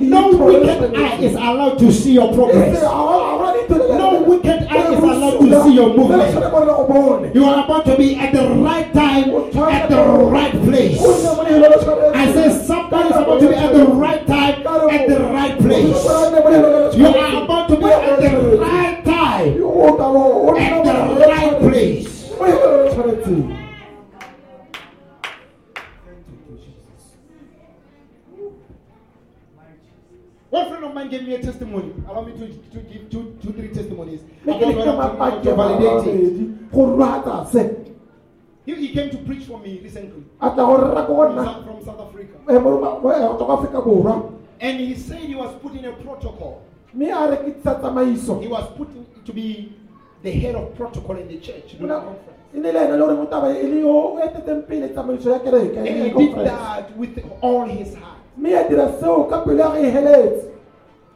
No wicked eye is allowed to see your progress. No wicked eye is allowed to see your movement. You are about to be at the right time, at the right place. I say somebody is about to be at the right time, at the right place. You are about to be at the right time, at the right place. One friend of mine gave me a testimony. Allow me to, to give two, two, three testimonies about to validate it. He, he came to preach for me recently from, from South Africa. And he said he was put in a protocol. He was put to be the head of protocol in the church. during the conference. And he did that with all his heart.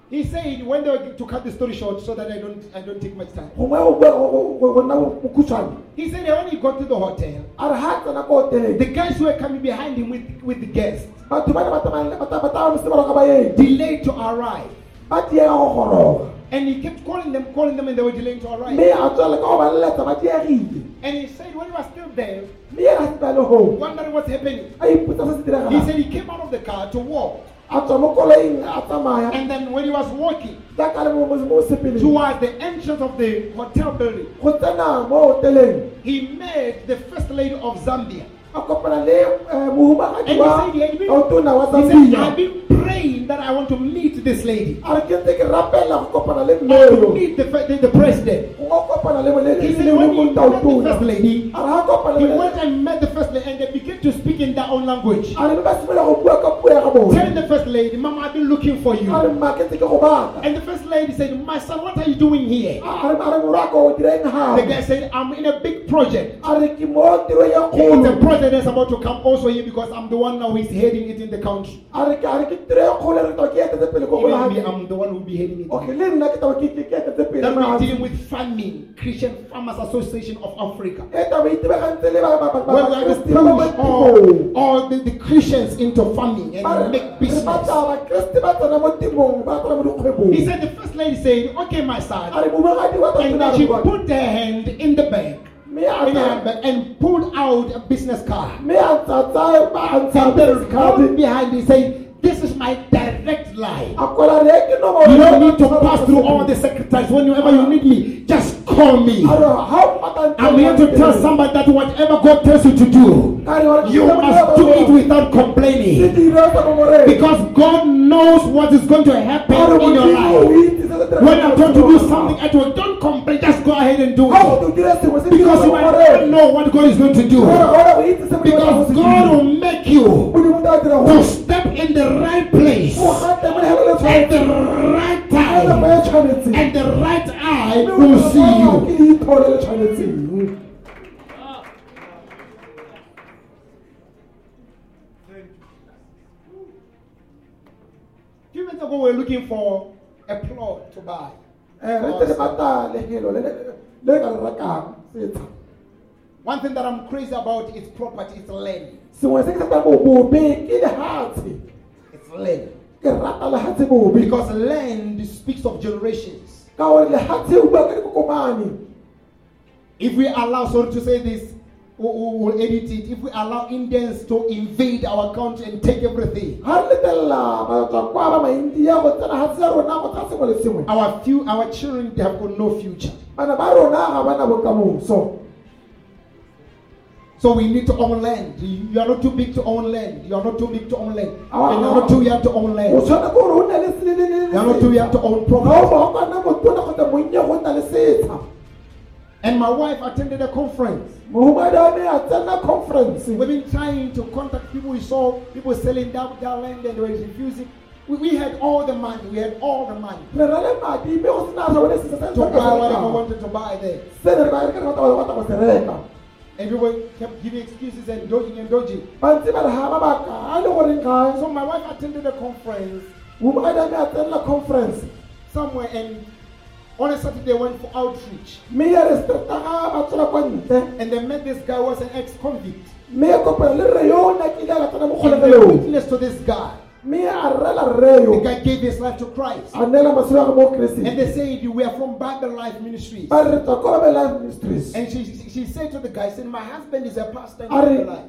He said when they were to cut the story short so that I don't I don't take much time. He said when he got to the hotel, the guys were coming behind him with, with the guests delayed to arrive. And he kept calling them, calling them, and they were delaying to arrive. And he said when he was still there, wondering what's happening, he said he came out of the car to walk. a tswa mo koloing a And then when he was walking towards the entrance of the hotel building, go tsena mo hoteleng. he met the first lady of Zambia. a kopana le eh, And he said he had been, he said, I've been praying that I want to meet this lady. a re ke ntse ke rapela go kopana le I want to meet the, the, the president. go kopana le mo- He said when he met the first lady, a re ha kopana he went and met the first lady and they began to speak in their own language. a re mme ba simolola go bua ka puo ya ga Telling the first lady, Mama, I've been looking for you. mma ke ntse ke go bata And the first lady said, My son, what are you doing here? a a re a re morwako o direng The guy said, I'm in a big project. a re ke mo tiro ya It's a project that's about to come also here because I'm the one now who's heading it in the country. a re ke a re ke tiro ya kgolo re twa ke etetse pele ko Even me, I'm the one who'll be heading it. That we're dealing with farming, Christian Farmers Association of Africa. e e Where we are to ba ba push mo all, the, the Christians into farming and make business. batla bakreste ba tsena mo temong ba tsena mo dikgwebong He said, the first lady said, okay, my son. re momagadi wa And then she put her hand in the bag, mme a in her tsa- handbag and pulled out a business card. mme a tsa- tsa- ba- a ntsha And business card. behind he said, this is my direct line. a kwala re ke nomoro You don't need to pass through all the secretaries. Whenever you need me, just call me. A re, ha o pata ntle I'm here to tell somebody that whatever God tells you to do, Ka re, wa you must do it without complaining. Se dire sa nomoreng. Because God knows what is going to happen in your life. When I'm trying to do something at work, don't complain. Just go ahead and do it. to dire sengwe se dire Because you might not know what God is going to do. Gore- gore o itse se Modimo a Because God will make you Modimo o tla dira to step in the right place o gate mo lehelele at the and the right eye will see you. Few minutes ago, we were looking for a plot to buy. One thing that I'm crazy about is property, it's land. It's land ke rata lehatshe bobe Because land speaks of generations. ka gore lehatshe o bua ka dikokomane If we allow, sorry to say this, we we will edit it. If we allow Indians to invade our country and take everything, ga re letelela batswa kwa ba maindia go tsena hatse ya rona go tsa sengwe le sengwe our few, our children, they have got no future. bana So we need to own land. You are not too big to own land. You are not too big to own land. Ah, And you are not too young to own land. You are not too young to own property. ba o kana motona kgotsa monnye go nna le setsha And my wife attended a conference. mohumadi wa me a conference We've been trying to contact people. We saw people selling down their land and they were refusing. We, we had all the money. We had all the money to buy whatever we wanted to buy there. Ne re ba re ka re batla go batla go se reka And people kept giving excuses and dodging and dodging. ba ntse ba re ga mabaka a le goreng ga So my wife attended a conference me a conference somewhere and on a Saturday they went for outreach. mme ya re strata ga ba tswela kwa ntle And they met this guy who was an ex-convict. mme ya kopana le rre yo o nakile a ka tsena mo And they witnessed to this guy. Mme a rrela rre The guy gave his life to Christ. a neela matshelo a ge mo And they said, we are from Bible Life Ministries. ba re tswa ko babe life ministries And she, she said to the guy, said, my husband is a pastor in Bible Life.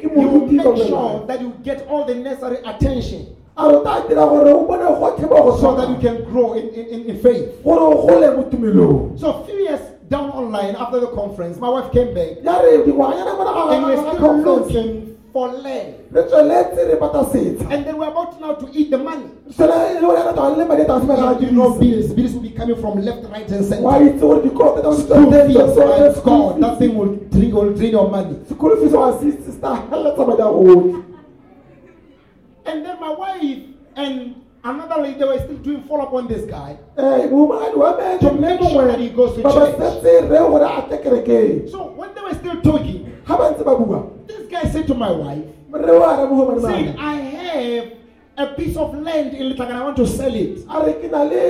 He will make sure that you get all the necessary attention a re ta dira gore o bone gotlhe mo go so that you can grow in, in, in, faith. gore o gole mo tumelong So a few years down online after the conference, my wife came back ya re dingwanyana and we're still looking for land. re tsweletse re bata setsha And then we're about now to eat the money. sele le gore ya ka le madi a tase mera You know, bills, bills will be coming from left, right, and center. wa itse gore dikoloto tsa School fees, my school God, fees. that thing will drain, will drain your money. school fees wa sister heletsa madi a otlhe And then my wife and another lady they were still doing follow up on this guy. eh mohumagadi wa me To make sure that he goes to church. setse re gore a tle So when they were still talking, ga ba ntse ba bua? This guy said to my wife, re wa re mohumadi said, I have a piece of land in Litagan, I want to sell it. a re ke na le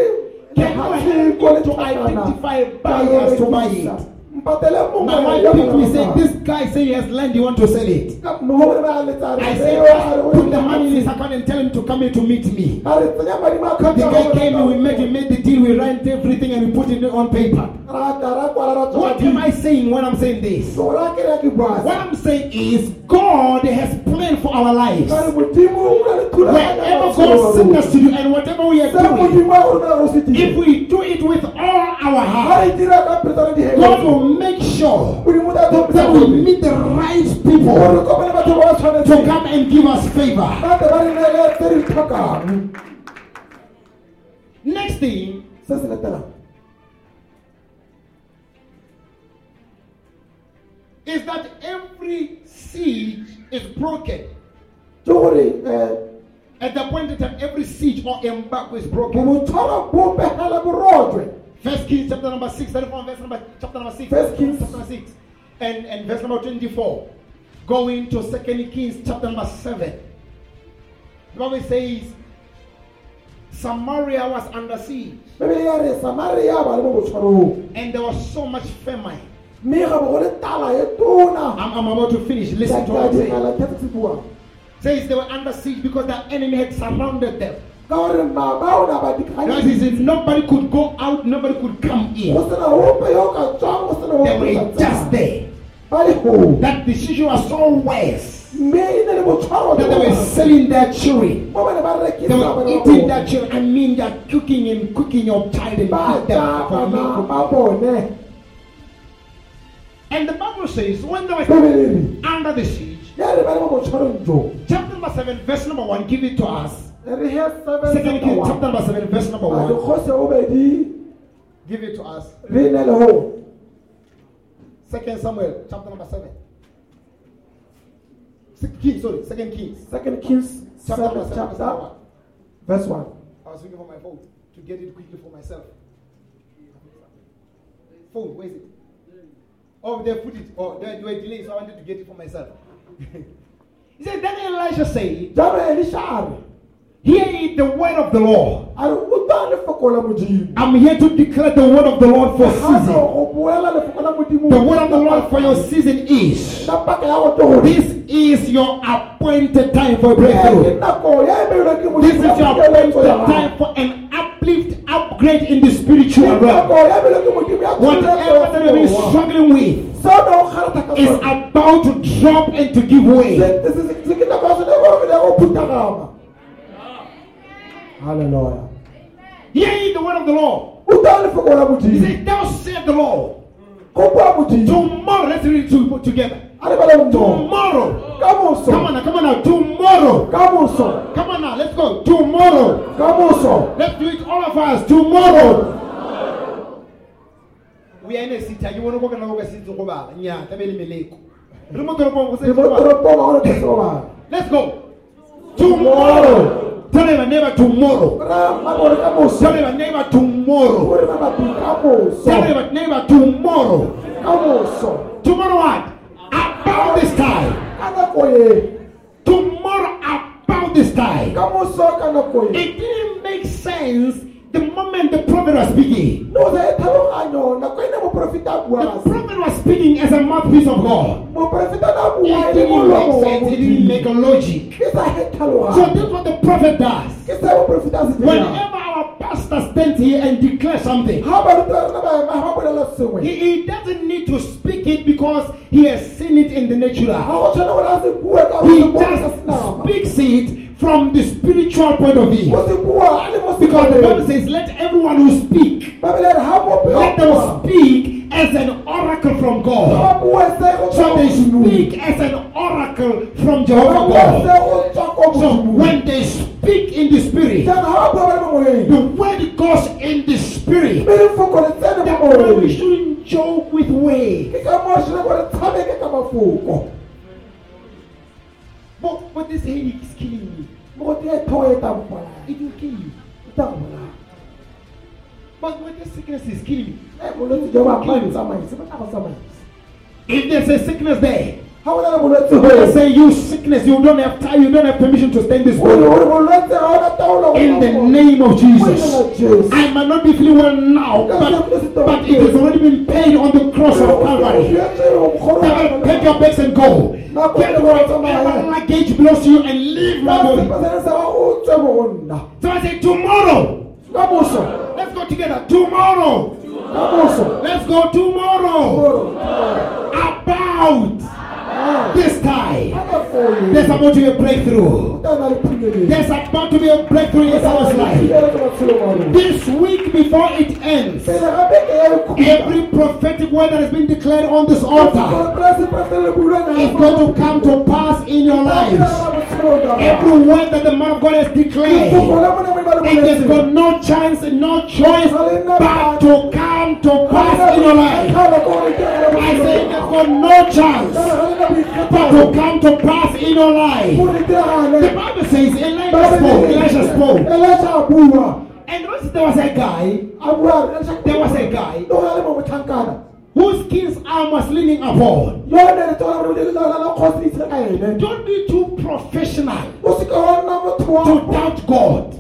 Can you help me to identify buyers to buy it? My wife picked me said, this guy say he has land, he want to sell it. mohumadi ba letsa I "Just put the money in his account and tell him to come here to meet me. a re tsenya madi mo The guy came we made, we made the deal, we ran everything and we put it on paper. ra ta ra kwala ra What am I saying when I'm saying this? ra ke re ke bua What I'm saying is God has planned for our lives. ka re modimo o na le Wherever God sent us to do and whatever we are doing, modimo a go romela go se if we do it with all our heart, re dira ka God will make sure modimo o tla tlhophisa that we meet the right people kopane batho ba ba to come and give us favor. ba tle ba re neele tse di tlhokang Next thing, se se latelang is that every siege is broken. um At the point in time, every siege or embargo is broken. Botshwaro bo pegela borojwe First Kings chapter number six, that is from verse number chapter number six. First Kings. chapter number six, and and verse number twenty-four. Going to Second Kings chapter number seven. The Bible says Samaria was under siege, bebele ya re samaria ba le mo botshwarong and there was so much famine. mme ga bo go le tala tona I'm, I'm about to finish. Listen to what I'm saying. digala ke se se buang Says they were under siege because the enemy had surrounded them. Ka gore mabaona ba That is, if nobody could go out, nobody could come in. go sena ope yo ka tswang go sena They were just there. That situation was so worse mme ne le botshwaro that they were selling their children. mo ba ne ba They were eating their children. I mean, they're cooking and cooking your child and eat them for me. And the Bible says when they were under the siege, ya re ba le mo botshwarong jo chapter number seven, verse number one, give it to us. Seven Second Kings, chapter number seven, verse number a one, dikgose o give it to us. re ne le Second Samuel, chapter number seven. Second Kings, sorry, Second Kings, second kings chapter number seven seven, verse chapter one. verse one I was looking for my phone to get it quickly for myself. Phone, where is it? Oh, they put it. Oh, they, they were delayed, so I wanted to get it for myself. He said, Then Elisha said, Hear ye the word of the Lord. a re utlwa lefoko I'm here to declare the word of the Lord for season. go boela lefoko la modimo The word of the Lord for your season is na paka ya go to gore this is your appointed time for breakthrough. nako ya beilweng ke This is your appointed keletso ya gago. time for an uplift, upgrade in the spiritual realm. nako ya beilweng ke modimo ya Whatever that you've been struggling with seo ne o kgaratha ka is about to drop and to give way. se se- se- se ke nako ya sone e gore ya go phutagama halleluja Hear ye the word of the Lord. utlwa lefoko la He said, Thou said the Lord. go bua modimo Tomorrow, let's read it to- together. a re bale mmogo Tomorrow. Come on now, come on now. Tomorrow. ka moso Come on now, let's go. Tomorrow. ka moso Let's do it all of us. Tomorrow. We are in a city. You want to go and go see the Goba. Yeah, the very meleko. Remote robot will say ke mo Goba. toropong ga gone these ba Let's go. Tomorrow. Tell your neighbor tomorrow. ra mabore ka Tell your neighbor tomorrow. gore mabapi ka Tell your neighbor tomorrow. Tomorrow what? About this time. Tomorrow about this time. ka moso ka nako It didn't make sense the moment the prophet was speaking. no sa tlhaloganyo nako ne moporofeta a The prophet was speaking as a mouthpiece of God. moporofeta na bua It didn't make sense. It didn't make a logic. ke sa he So is what the prophet does. ke se moporofeta a se dirang Whenever our pastor stands here and declares something, ga baruta rena ba ema ga ba bolela sengwe he, he doesn't need to speak it because he has seen it in the natural. go tshwane gore a se bue ka He gore se bona sa just speaks it from the spiritual point of view. o se bua a le mo Because the Bible says, let everyone who speak, babele re ga mope let them speak as an oracle from God. ba bue se go So they speak as an oracle from Jehovah God. So when they speak in the spirit, Then ga ba bua ba le mo moyeng the word goes in the spirit. mme lefoko le tsene That's mo why we shouldn't joke with way. ke ka mo shile gore tshameke ka mafoko But, but this headache is killing me. Mogote e thogo e tampolaya It will kill you. e tla go bolaya But when this sickness is killing me, e bolwetse jo ba ba tsamaise ba tla go tsamaisa if there's a sickness there, ga o na le bolwetse they say you sickness, you don't have time, you don't have permission to stay in this gore body. gore bolwetse ga o na taolo go In the name of Mo leina la Jesus. Jesu. I might not be feeling well now, but, but it has already been paid on the cross of Calvary. Take your bags and go. Get whatever luggage belongs to you and leave my body. So I say, tomorrow, let's go together. Tomorrow, let's go tomorrow. About this time, there's about to be a breakthrough. There's about to be a breakthrough in someone's life. This week before it ends, every prophetic word that has been declared on this altar is going to come to pass in your lives. Every word that the man of God has declared, it has got no chance, no choice but to come to pass in your life. I say it has got no chance to come to pass in your life. The Bible says Elijah spoke, Elijah spoke. Elijah And once there was a guy. There was a guy whose king's arm was leaning upon. Don't be too professional to doubt God.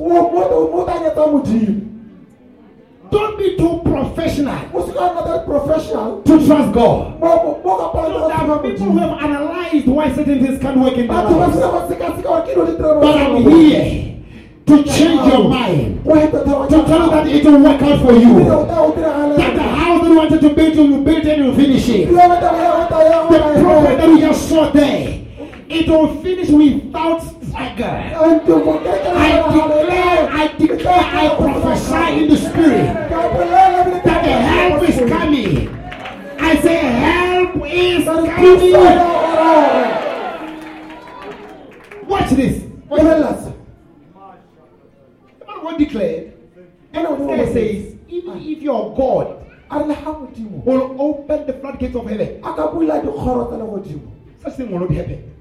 Don't be too professional o se ka wa professional to trust God. So there are people who have analyzed why certain things can't work in their lives. seka ba seka seka wa kino le tiro But I'm here to change your mind, o heta ta to tell you that it will work out for you. That the house that you wanted to build, you will build it and you will finish it. The prophet that we just saw there, it will finish without struggle. I declare, I declare, I prophesy in the spirit that the help is coming. I say help is coming. Watch this. Watch this. The man God declared, and prayer says, even if your God will open the floodgates of heaven, a ka bula dikgoro tsa legodimo such thing will not happen.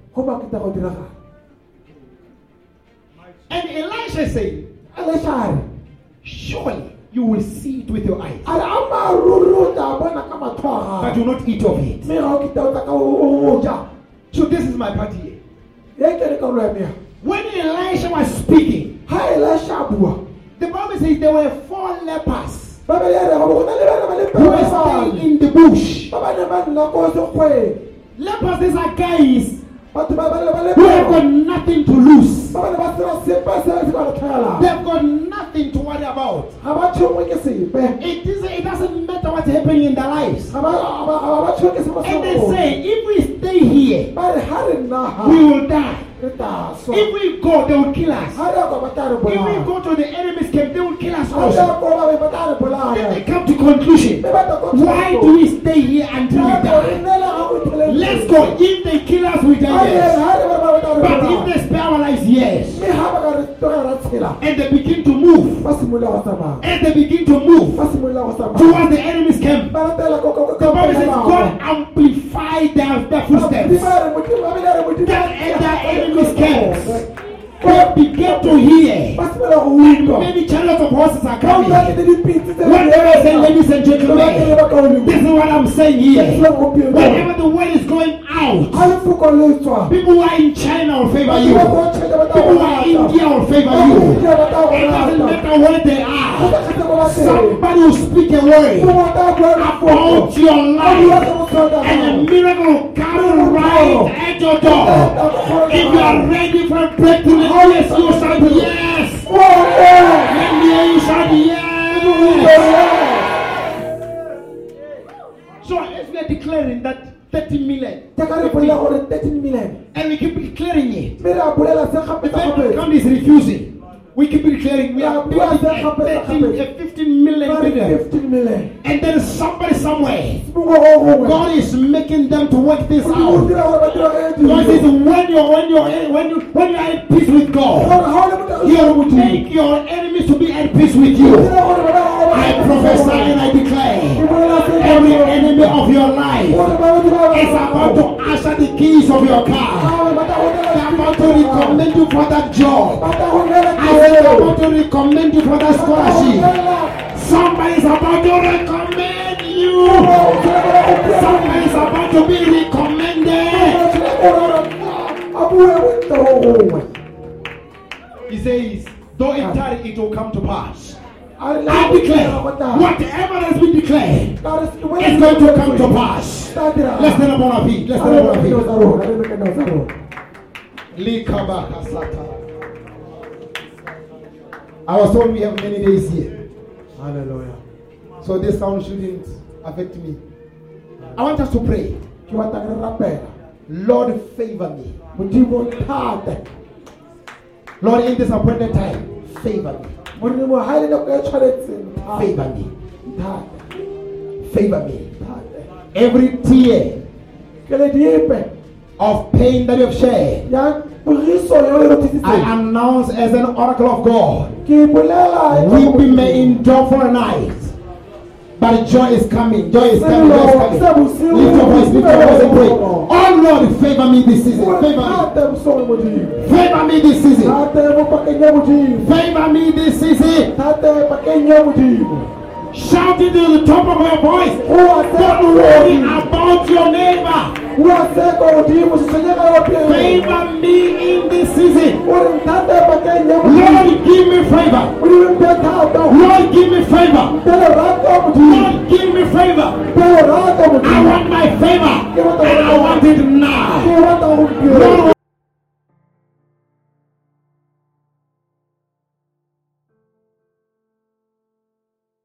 And Elisha said, Elisha, surely you will see it with your eyes. But do not eat of it. So this is my part here. When Elisha was speaking, the Bible says there were four lepers in the bush. Lepers, these are guys batho ba ba le ba le who have got nothing to lose. ba ba ne ba sena sepe se se ba re tlhagala They've got nothing to worry about. ga ba tshongwe ke sepe It, is, it doesn't matter what's happening in their lives. And they say, if we stay here, ba re ha re nna ha we will die. If we go, they will kill us. ha re kwa ba tla re If we go to the enemy's camp, they will kill us also. ko ba be ba tla re Then they come to conclusion. be ba tla ko Why do we stay here until we die? Let's go. If they kill us, we die. Yes. But if they lives, yes. mme ha ba ka re tlogela ra tshela And they begin to move. ba simolola go tsamaya And they begin to move ba simolola go tsamaya towards the enemy's camp. The Bible says God amplified their, their footsteps. That and their enemy's camps. They began to hear. ba simolola go And many chariots of horses are coming. utlwa ke le dipitse tse Whatever I say, ladies and Ba ke le gentlemen, ba ka o this is what I'm saying here. Whenever the word is going out, ha lefoko le tswa people who are in China will favor you. Batho ba ko China ba tla People who are in India will favor you. ko India ba It doesn't matter where they are. ka kgetse ko ba teng. Somebody will speak a word Go ba tla bua lefoko. about your life, and a miracle will come right at your door. If you are ready for a breakthrough, yes, you shout yes. Oh, yeah. Let me hear you shout yes. So as we are declaring that 30 million, Ke ka re bolela gore 13 million. and we keep declaring it. Mme re a bolela se The gape sa gape. account is refusing. We keep declaring we are building a, 13, a 15 million building. 15 million. And there is somebody somewhere. Mongwe go gongwe. God is making them to work this out. dira gore ba dira ge God says when you're when you're when you when you're at peace with God, Gore ha o le motho He will make your enemies to be at peace with you. Dira gore bana ba gago I prophesy and I declare every enemy of your life Gore ba ba dira is about to usher the keys of your car. Ah, go nela They're about to recommend you for that job. To recommend you for that Ba tla go scholarship. Somebody is about to recommend you. O tshela gore o pia. Somebody is about to be recommended. O tshela gore a bue bontle go gongwe. He says, though it tarry, it will come to pass. A re le I declare, dira go tla. whatever has been declared is going to come to pass. Let's stand up on our feet. Let's stand up on our feet. I was told we have many days here, Hallelujah. so this sound shouldn't affect me. I want us to pray. Ke batla re rapela. Lord, favor me. Lord, in this appointed time, favor me. Modimo ha le nako tshwanetseng thate. Favor me. Favor me. Every tear of pain that you have shared, ya poriso yeo I announce as an oracle of God. Weeping may endure for a night, but joy is coming. Joy is coming. Joy is coming. Lift your voice. Lift your voice and pray. Oh Lord, favor me this season. Favor me. Bosong modimo. Favor me this season. Thate mo pakeng ya modimo. Favor me this season. Thate pakeng ya modimo. Shout it to the top of your voice. Go a se Don't worry about your neighbor. Go a se ko modimo se senyega yo pele. Favor me in this season. O re thate pakeng ya modimo. Lord, give me favor. Modimo mpe thata. Lord, give me favor. Mpe lerato modimo. Lord, give me favor. I want my favor, and I want it now.